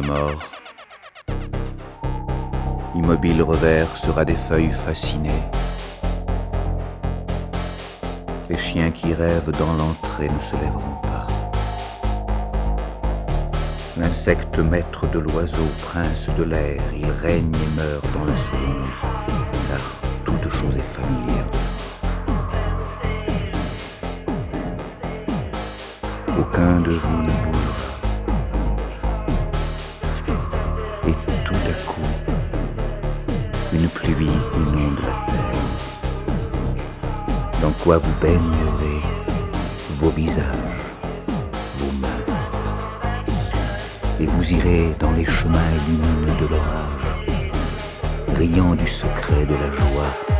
mort. Immobile revers sera des feuilles fascinées. Les chiens qui rêvent dans l'entrée ne se lèveront pas. L'insecte maître de l'oiseau, prince de l'air, il règne et meurt dans la seconde, Dans quoi vous baignerez vos visages, vos mains. Et vous irez dans les chemins lumineux de l'orage, riant du secret de la joie